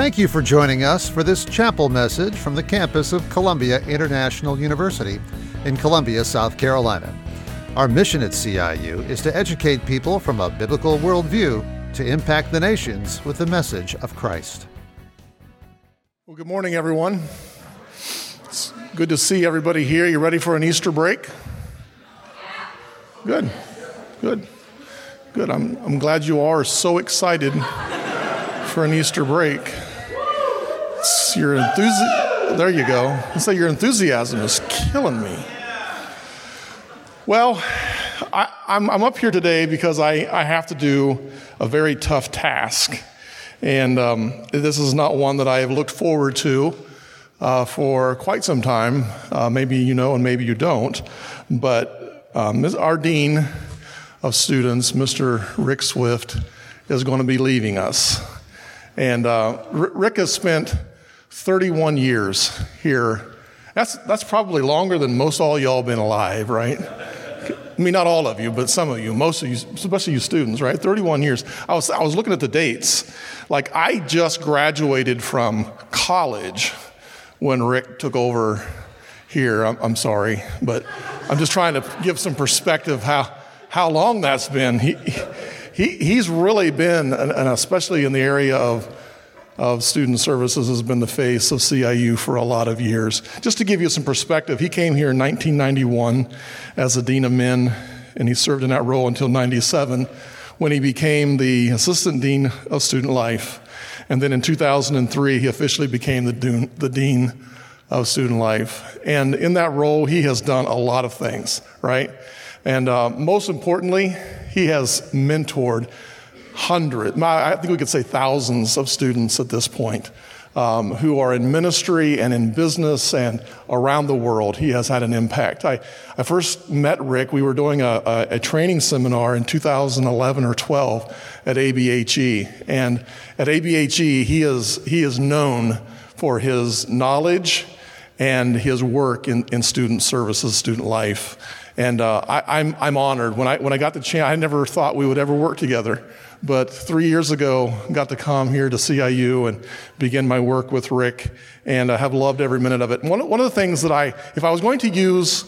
Thank you for joining us for this chapel message from the campus of Columbia International University in Columbia, South Carolina. Our mission at CIU is to educate people from a biblical worldview to impact the nations with the message of Christ. Well, good morning, everyone. It's good to see everybody here. You ready for an Easter break? Good, good, good. I'm, I'm glad you are so excited for an Easter break. It's your enthusi- there you go. I say your enthusiasm is killing me. Well, I, am up here today because I, I have to do a very tough task. And um, this is not one that I have looked forward to uh, for quite some time. Uh, maybe you know and maybe you don't. But um, our dean of students, Mr. Rick Swift, is going to be leaving us. And uh, Rick has spent 31 years here. That's, that's probably longer than most all y'all been alive, right? I mean, not all of you, but some of you, most of you, especially you students, right? 31 years. I was, I was looking at the dates. Like, I just graduated from college when Rick took over here. I'm, I'm sorry, but I'm just trying to give some perspective how, how long that's been. He, he, he's really been, and especially in the area of of student services has been the face of CIU for a lot of years. Just to give you some perspective, he came here in 1991 as a dean of men, and he served in that role until 97 when he became the assistant dean of student life. And then in 2003, he officially became the, dean, the dean of student life. And in that role, he has done a lot of things, right? And uh, most importantly, he has mentored hundreds, I think we could say thousands of students at this point um, who are in ministry and in business and around the world. He has had an impact. I, I first met Rick, we were doing a, a, a training seminar in 2011 or 12 at ABHE. And at ABHE, he is, he is known for his knowledge and his work in, in student services, student life. And uh, I, am I'm, I'm honored. When I, when I got the chance, I never thought we would ever work together. But three years ago, got to come here to CIU and begin my work with Rick, and I have loved every minute of it. One, one of the things that I, if I was going to use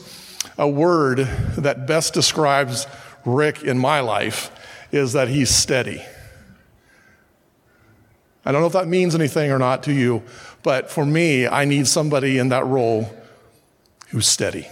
a word that best describes Rick in my life, is that he's steady. I don't know if that means anything or not to you, but for me, I need somebody in that role who's steady.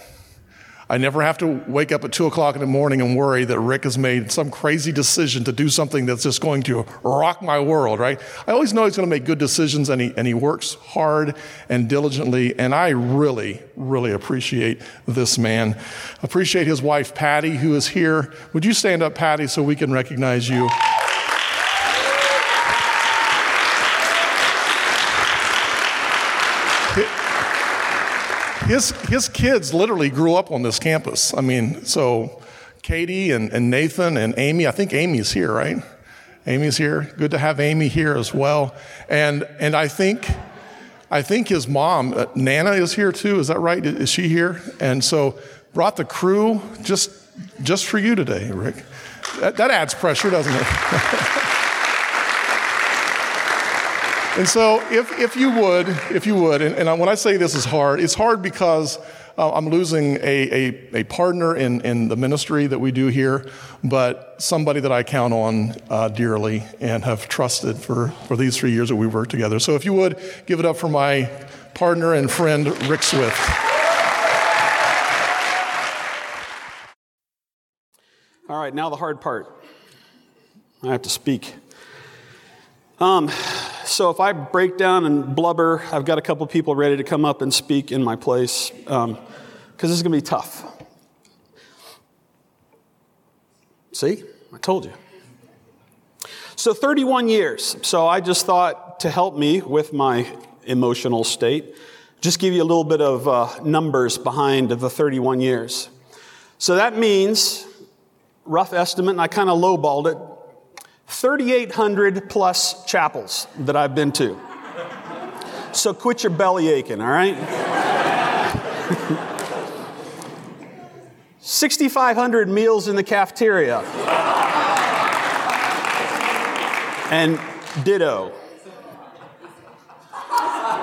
I never have to wake up at two o'clock in the morning and worry that Rick has made some crazy decision to do something that's just going to rock my world, right? I always know he's going to make good decisions and he, and he works hard and diligently. And I really, really appreciate this man. Appreciate his wife, Patty, who is here. Would you stand up, Patty, so we can recognize you? His, his kids literally grew up on this campus. I mean, so Katie and, and Nathan and Amy, I think Amy's here, right? Amy's here. Good to have Amy here as well. And, and I think, I think his mom, uh, Nana is here too. Is that right? Is she here? And so brought the crew just, just for you today, Rick. That, that adds pressure, doesn't it? And so, if, if you would, if you would, and, and when I say this is hard, it's hard because uh, I'm losing a, a, a, partner in, in the ministry that we do here, but somebody that I count on uh, dearly and have trusted for, for these three years that we've worked together. So, if you would, give it up for my partner and friend, Rick Swift. All right, now the hard part. I have to speak. Um, so if I break down and blubber, I've got a couple people ready to come up and speak in my place because um, this is going to be tough. See, I told you. So 31 years. So I just thought to help me with my emotional state, just give you a little bit of uh, numbers behind the 31 years. So that means, rough estimate, and I kind of lowballed it, 3,800 plus chapels that I've been to. So quit your belly aching, all right? 6,500 meals in the cafeteria. And ditto.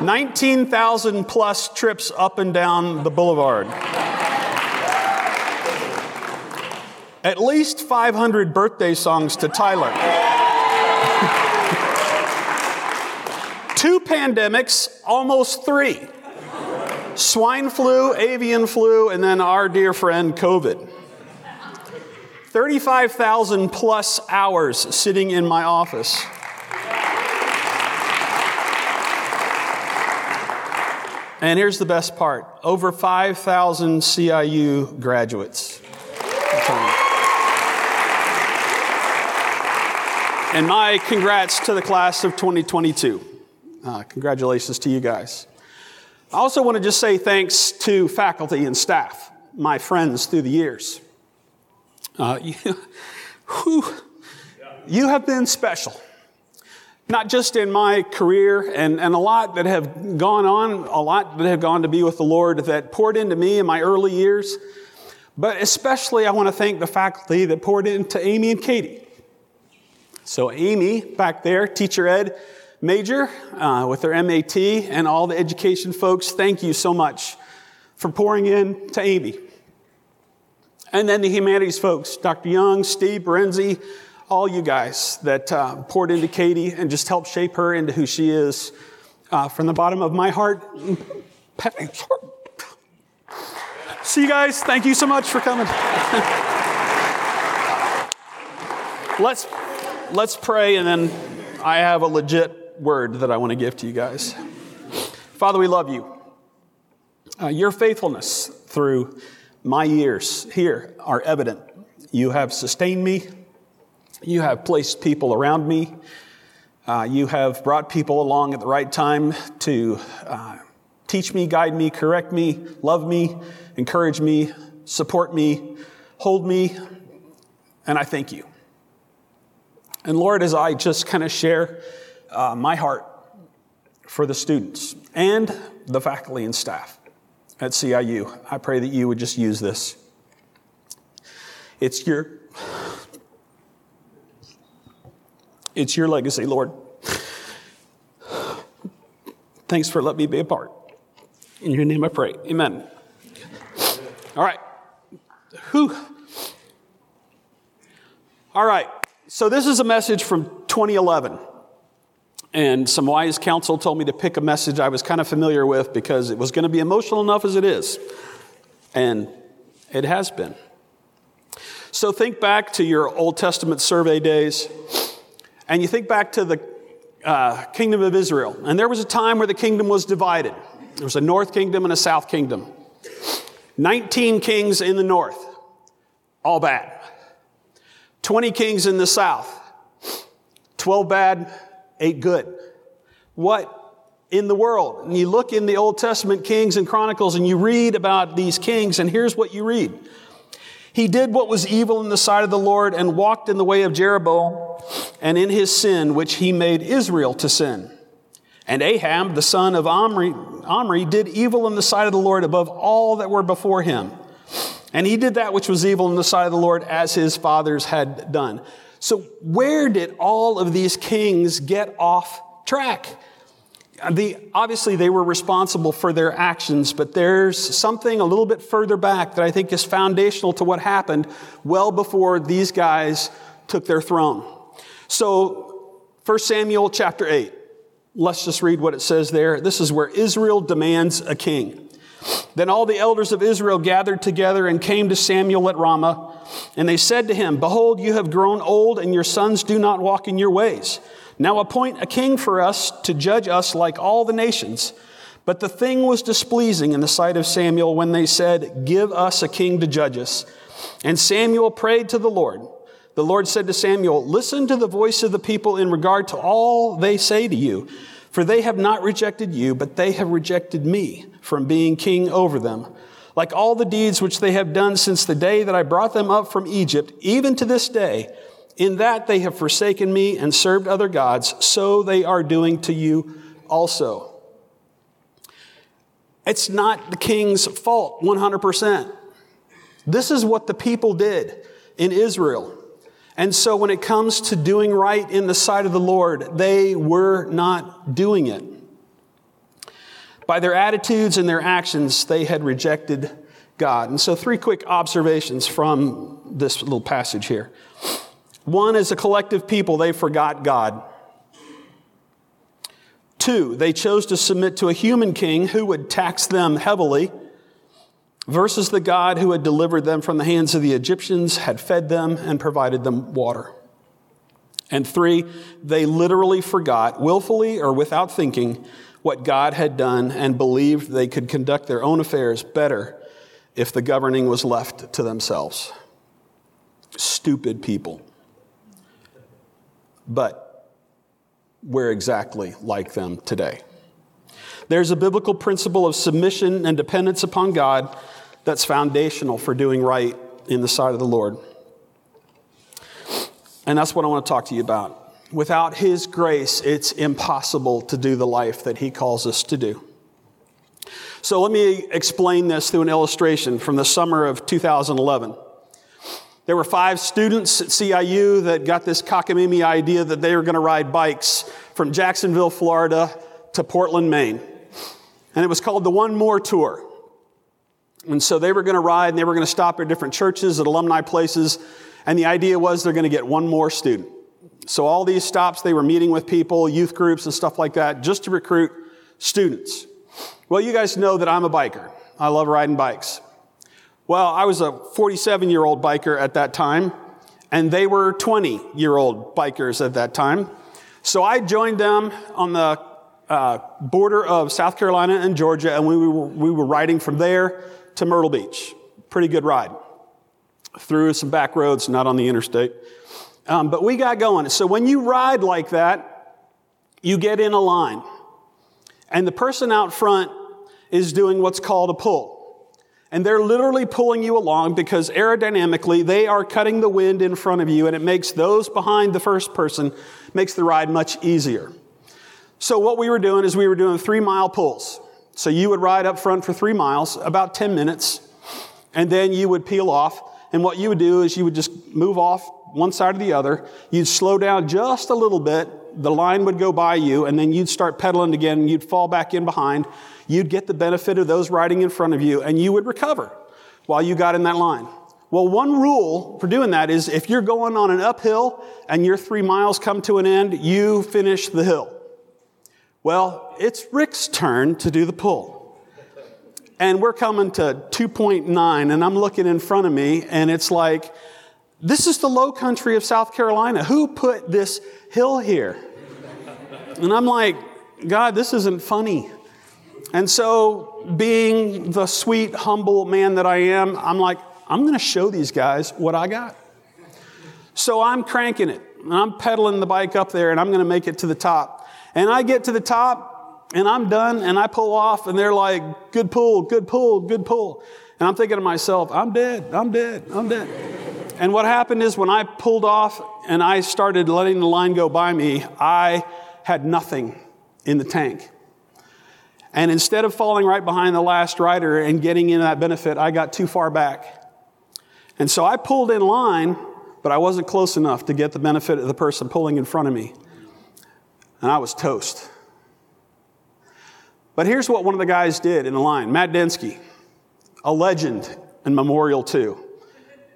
19,000 plus trips up and down the boulevard. At least 500 birthday songs to Tyler. Two pandemics, almost three swine flu, avian flu, and then our dear friend COVID. 35,000 plus hours sitting in my office. And here's the best part over 5,000 CIU graduates. And my congrats to the class of 2022. Uh, congratulations to you guys. I also want to just say thanks to faculty and staff, my friends through the years. Uh, you, whew, you have been special not just in my career and, and a lot that have gone on, a lot that have gone to be with the Lord that poured into me in my early years, but especially I want to thank the faculty that poured into Amy and Katie. So, Amy back there, teacher ed major uh, with their MAT, and all the education folks, thank you so much for pouring in to Amy. And then the humanities folks, Dr. Young, Steve, Berenzi, all you guys that uh, poured into Katie and just helped shape her into who she is. Uh, from the bottom of my heart, see you guys. Thank you so much for coming. let's let's pray, and then I have a legit word that I want to give to you guys. Father, we love you. Uh, your faithfulness through my years here are evident. You have sustained me. You have placed people around me. Uh, you have brought people along at the right time to uh, teach me, guide me, correct me, love me, encourage me, support me, hold me, and I thank you. And Lord, as I just kind of share uh, my heart for the students and the faculty and staff at CIU, I pray that you would just use this. It's your It's your legacy, Lord. Thanks for letting me be a part. In your name I pray. Amen. All right. Who? All right. So this is a message from 2011. And some wise counsel told me to pick a message I was kind of familiar with because it was going to be emotional enough as it is. And it has been. So think back to your Old Testament survey days and you think back to the uh, kingdom of Israel, and there was a time where the kingdom was divided. There was a north kingdom and a south kingdom. 19 kings in the north, all bad. 20 kings in the south, 12 bad, 8 good. What in the world? And you look in the Old Testament Kings and Chronicles and you read about these kings, and here's what you read he did what was evil in the sight of the Lord and walked in the way of Jeroboam and in his sin, which he made Israel to sin. And Ahab, the son of Omri, Omri, did evil in the sight of the Lord above all that were before him. And he did that which was evil in the sight of the Lord as his fathers had done. So, where did all of these kings get off track? the, obviously they were responsible for their actions, but there's something a little bit further back that I think is foundational to what happened well before these guys took their throne. So, 1 Samuel chapter 8. Let's just read what it says there. This is where Israel demands a king. Then all the elders of Israel gathered together and came to Samuel at Ramah, and they said to him, Behold, you have grown old, and your sons do not walk in your ways. Now appoint a king for us to judge us like all the nations. But the thing was displeasing in the sight of Samuel when they said, Give us a king to judge us. And Samuel prayed to the Lord. The Lord said to Samuel, Listen to the voice of the people in regard to all they say to you, for they have not rejected you, but they have rejected me from being king over them. Like all the deeds which they have done since the day that I brought them up from Egypt, even to this day, in that they have forsaken me and served other gods, so they are doing to you also. It's not the king's fault 100%. This is what the people did in Israel. And so when it comes to doing right in the sight of the Lord, they were not doing it. By their attitudes and their actions, they had rejected God. And so, three quick observations from this little passage here. One, as a collective people, they forgot God. Two, they chose to submit to a human king who would tax them heavily versus the God who had delivered them from the hands of the Egyptians, had fed them, and provided them water. And three, they literally forgot, willfully or without thinking, what God had done and believed they could conduct their own affairs better if the governing was left to themselves. Stupid people. But we're exactly like them today. There's a biblical principle of submission and dependence upon God that's foundational for doing right in the sight of the Lord. And that's what I want to talk to you about. Without His grace, it's impossible to do the life that He calls us to do. So let me explain this through an illustration from the summer of 2011. There were five students at CIU that got this cockamamie idea that they were going to ride bikes from Jacksonville, Florida to Portland, Maine. And it was called the One More Tour. And so they were going to ride and they were going to stop at different churches, at alumni places. And the idea was they're going to get one more student. So all these stops, they were meeting with people, youth groups and stuff like that, just to recruit students. Well, you guys know that I'm a biker. I love riding bikes. Well, I was a 47 year old biker at that time, and they were 20 year old bikers at that time. So I joined them on the uh, border of South Carolina and Georgia, and we were, we were riding from there to Myrtle Beach. Pretty good ride. Through some back roads, not on the interstate. Um, but we got going. So when you ride like that, you get in a line. And the person out front is doing what's called a pull. And they're literally pulling you along because aerodynamically they are cutting the wind in front of you and it makes those behind the first person, makes the ride much easier. So what we were doing is we were doing three mile pulls. So you would ride up front for three miles, about 10 minutes, and then you would peel off. And what you would do is you would just move off one side or the other. You'd slow down just a little bit. The line would go by you, and then you'd start pedaling again. You'd fall back in behind. You'd get the benefit of those riding in front of you, and you would recover while you got in that line. Well, one rule for doing that is if you're going on an uphill and your three miles come to an end, you finish the hill. Well, it's Rick's turn to do the pull. And we're coming to 2.9, and I'm looking in front of me, and it's like, this is the low country of South Carolina. Who put this hill here? And I'm like, God, this isn't funny. And so, being the sweet, humble man that I am, I'm like, I'm going to show these guys what I got. So I'm cranking it, and I'm pedaling the bike up there, and I'm going to make it to the top. And I get to the top and I'm done and I pull off and they're like, good pull, good pull, good pull. And I'm thinking to myself, I'm dead, I'm dead, I'm dead. and what happened is when I pulled off and I started letting the line go by me, I had nothing in the tank. And instead of falling right behind the last rider and getting in that benefit, I got too far back. And so I pulled in line, but I wasn't close enough to get the benefit of the person pulling in front of me and I was toast. But here's what one of the guys did in the line Matt Densky, a legend in Memorial 2.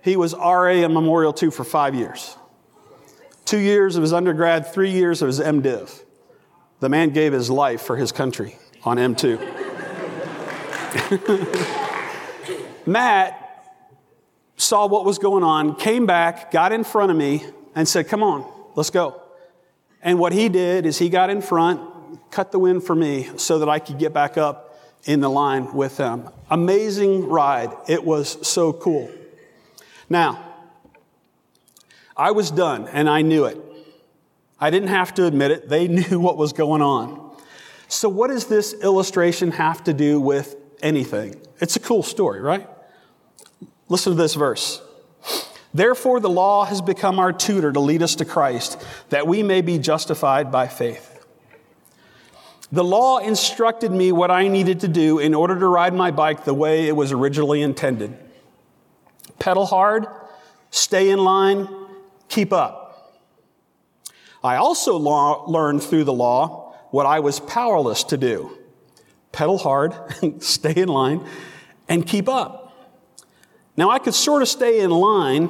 He was RA in Memorial 2 for five years. Two years of his undergrad, three years of his MDiv. The man gave his life for his country on M2. Matt saw what was going on, came back, got in front of me, and said, Come on, let's go. And what he did is he got in front, cut the wind for me so that I could get back up in the line with them. Amazing ride. It was so cool. Now, I was done and I knew it. I didn't have to admit it. They knew what was going on. So, what does this illustration have to do with anything? It's a cool story, right? Listen to this verse. Therefore, the law has become our tutor to lead us to Christ, that we may be justified by faith. The law instructed me what I needed to do in order to ride my bike the way it was originally intended pedal hard, stay in line, keep up. I also learned through the law what I was powerless to do pedal hard, stay in line, and keep up. Now, I could sort of stay in line,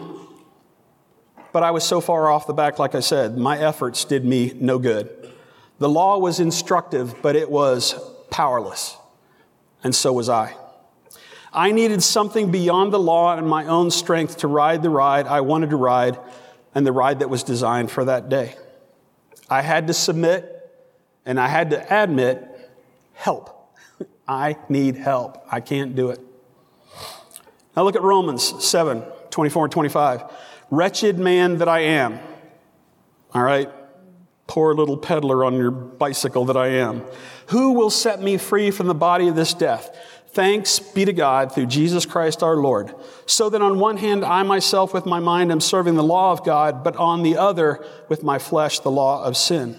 but I was so far off the back, like I said, my efforts did me no good. The law was instructive, but it was powerless, and so was I. I needed something beyond the law and my own strength to ride the ride I wanted to ride and the ride that was designed for that day. I had to submit and I had to admit help. I need help. I can't do it. Now look at Romans 7 24 and 25. Wretched man that I am. All right? Poor little pedaler on your bicycle that I am. Who will set me free from the body of this death? Thanks be to God through Jesus Christ our Lord. So that on one hand, I myself with my mind am serving the law of God, but on the other, with my flesh, the law of sin.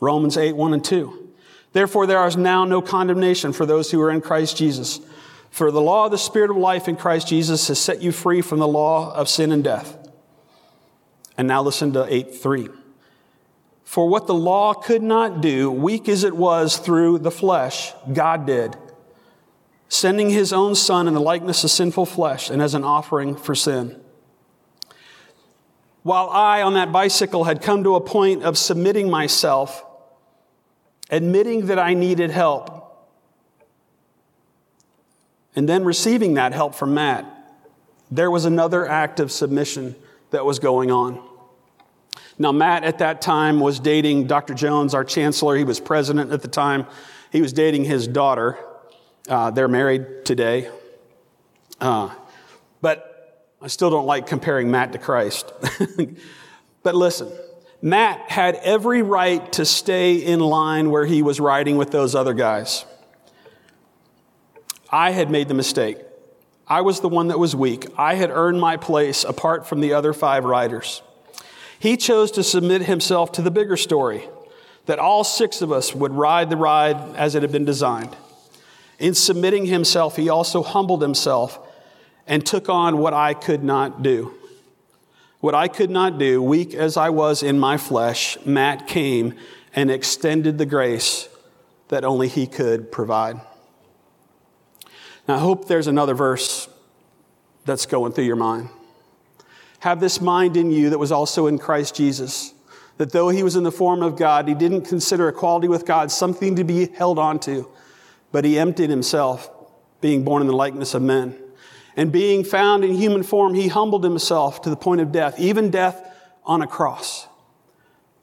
Romans 8, 1 and 2. Therefore, there is now no condemnation for those who are in Christ Jesus. For the law of the Spirit of life in Christ Jesus has set you free from the law of sin and death. And now listen to 8, 3. For what the law could not do, weak as it was through the flesh, God did, sending his own Son in the likeness of sinful flesh and as an offering for sin. While I, on that bicycle, had come to a point of submitting myself admitting that I needed help, and then receiving that help from Matt, there was another act of submission that was going on. Now, Matt at that time was dating Dr. Jones, our chancellor. He was president at the time. He was dating his daughter. Uh, they're married today. Uh, but I still don't like comparing Matt to Christ. but listen, Matt had every right to stay in line where he was riding with those other guys. I had made the mistake. I was the one that was weak. I had earned my place apart from the other five riders. He chose to submit himself to the bigger story that all six of us would ride the ride as it had been designed. In submitting himself, he also humbled himself and took on what I could not do. What I could not do, weak as I was in my flesh, Matt came and extended the grace that only he could provide. Now, I hope there's another verse that's going through your mind. Have this mind in you that was also in Christ Jesus, that though he was in the form of God, he didn't consider equality with God something to be held on to, but he emptied himself, being born in the likeness of men. And being found in human form, he humbled himself to the point of death, even death on a cross.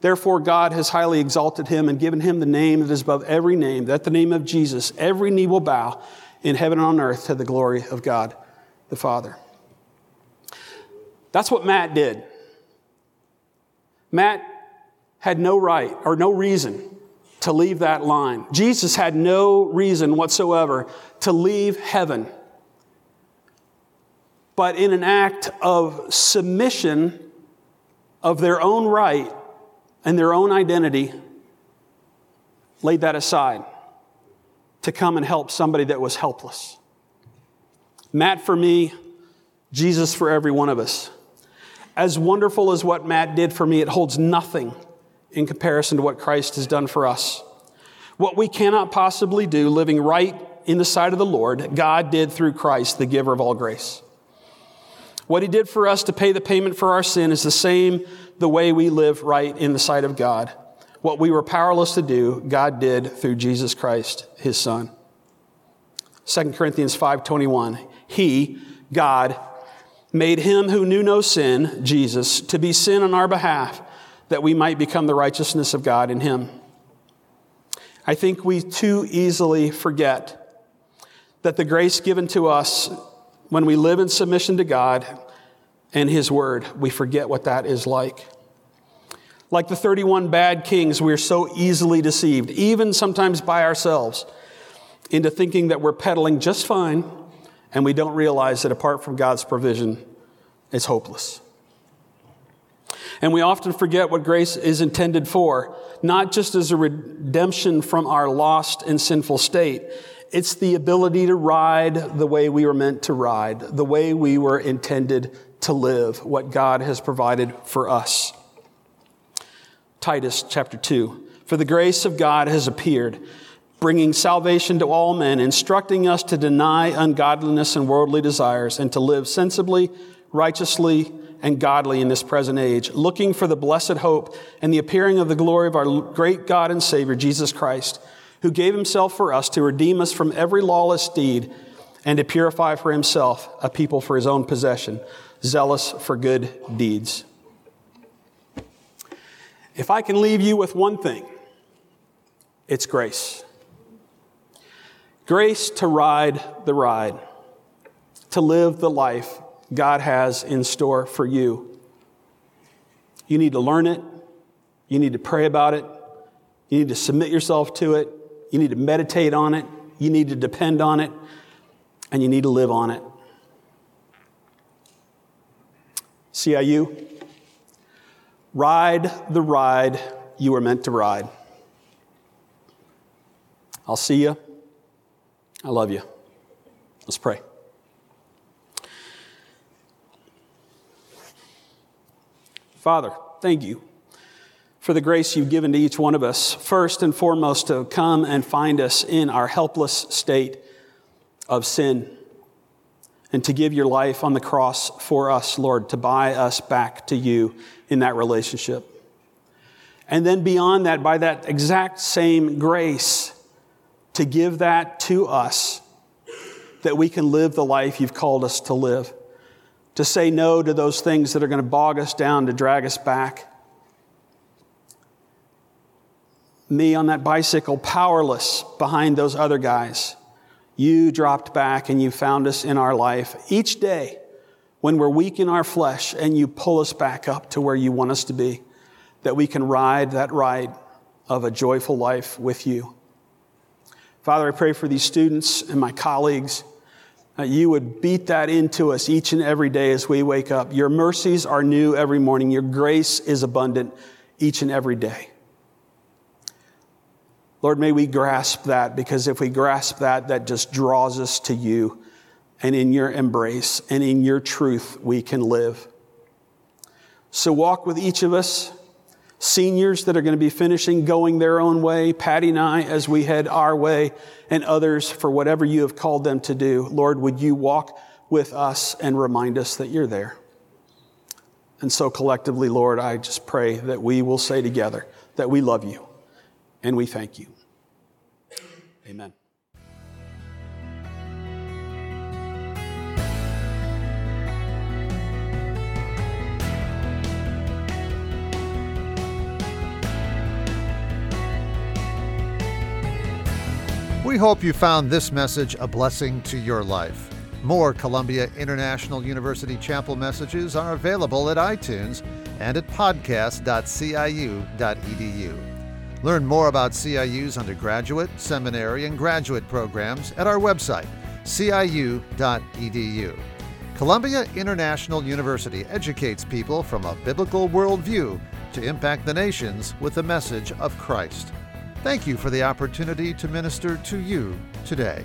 Therefore, God has highly exalted him and given him the name that is above every name, that the name of Jesus, every knee will bow in heaven and on earth to the glory of God the Father. That's what Matt did. Matt had no right or no reason to leave that line. Jesus had no reason whatsoever to leave heaven but in an act of submission of their own right and their own identity, laid that aside to come and help somebody that was helpless. Matt for me, Jesus for every one of us. As wonderful as what Matt did for me, it holds nothing in comparison to what Christ has done for us. What we cannot possibly do living right in the sight of the Lord, God did through Christ, the giver of all grace. What he did for us to pay the payment for our sin is the same the way we live right in the sight of God. What we were powerless to do, God did through Jesus Christ, his son. 2 Corinthians 5:21. He, God, made him who knew no sin, Jesus, to be sin on our behalf, that we might become the righteousness of God in him. I think we too easily forget that the grace given to us when we live in submission to God and His Word, we forget what that is like. Like the 31 bad kings, we're so easily deceived, even sometimes by ourselves, into thinking that we're pedaling just fine, and we don't realize that apart from God's provision, it's hopeless. And we often forget what grace is intended for, not just as a redemption from our lost and sinful state, it's the ability to ride the way we were meant to ride, the way we were intended to live, what God has provided for us. Titus chapter 2. For the grace of God has appeared, bringing salvation to all men, instructing us to deny ungodliness and worldly desires, and to live sensibly, righteously, and godly in this present age, looking for the blessed hope and the appearing of the glory of our great God and Savior, Jesus Christ, who gave himself for us to redeem us from every lawless deed and to purify for himself a people for his own possession, zealous for good deeds. If I can leave you with one thing, it's grace. Grace to ride the ride, to live the life God has in store for you. You need to learn it. You need to pray about it. You need to submit yourself to it. You need to meditate on it. You need to depend on it. And you need to live on it. CIU, ride the ride you were meant to ride. I'll see you. I love you. Let's pray. Father, thank you for the grace you've given to each one of us, first and foremost, to come and find us in our helpless state of sin and to give your life on the cross for us, Lord, to buy us back to you in that relationship. And then beyond that, by that exact same grace, to give that to us that we can live the life you've called us to live to say no to those things that are going to bog us down, to drag us back. Me on that bicycle, powerless behind those other guys. You dropped back and you found us in our life each day when we're weak in our flesh and you pull us back up to where you want us to be, that we can ride that ride of a joyful life with you. Father, I pray for these students and my colleagues that you would beat that into us each and every day as we wake up. Your mercies are new every morning. Your grace is abundant each and every day. Lord, may we grasp that because if we grasp that, that just draws us to you. And in your embrace and in your truth, we can live. So walk with each of us seniors that are going to be finishing going their own way, Patty and I as we head our way, and others for whatever you have called them to do. Lord, would you walk with us and remind us that you're there? And so collectively, Lord, I just pray that we will say together that we love you and we thank you. Amen. We hope you found this message a blessing to your life. More Columbia International University Chapel messages are available at iTunes and at podcast.ciu.edu. Learn more about CIU's undergraduate, seminary, and graduate programs at our website, ciu.edu. Columbia International University educates people from a biblical worldview to impact the nations with the message of Christ. Thank you for the opportunity to minister to you today.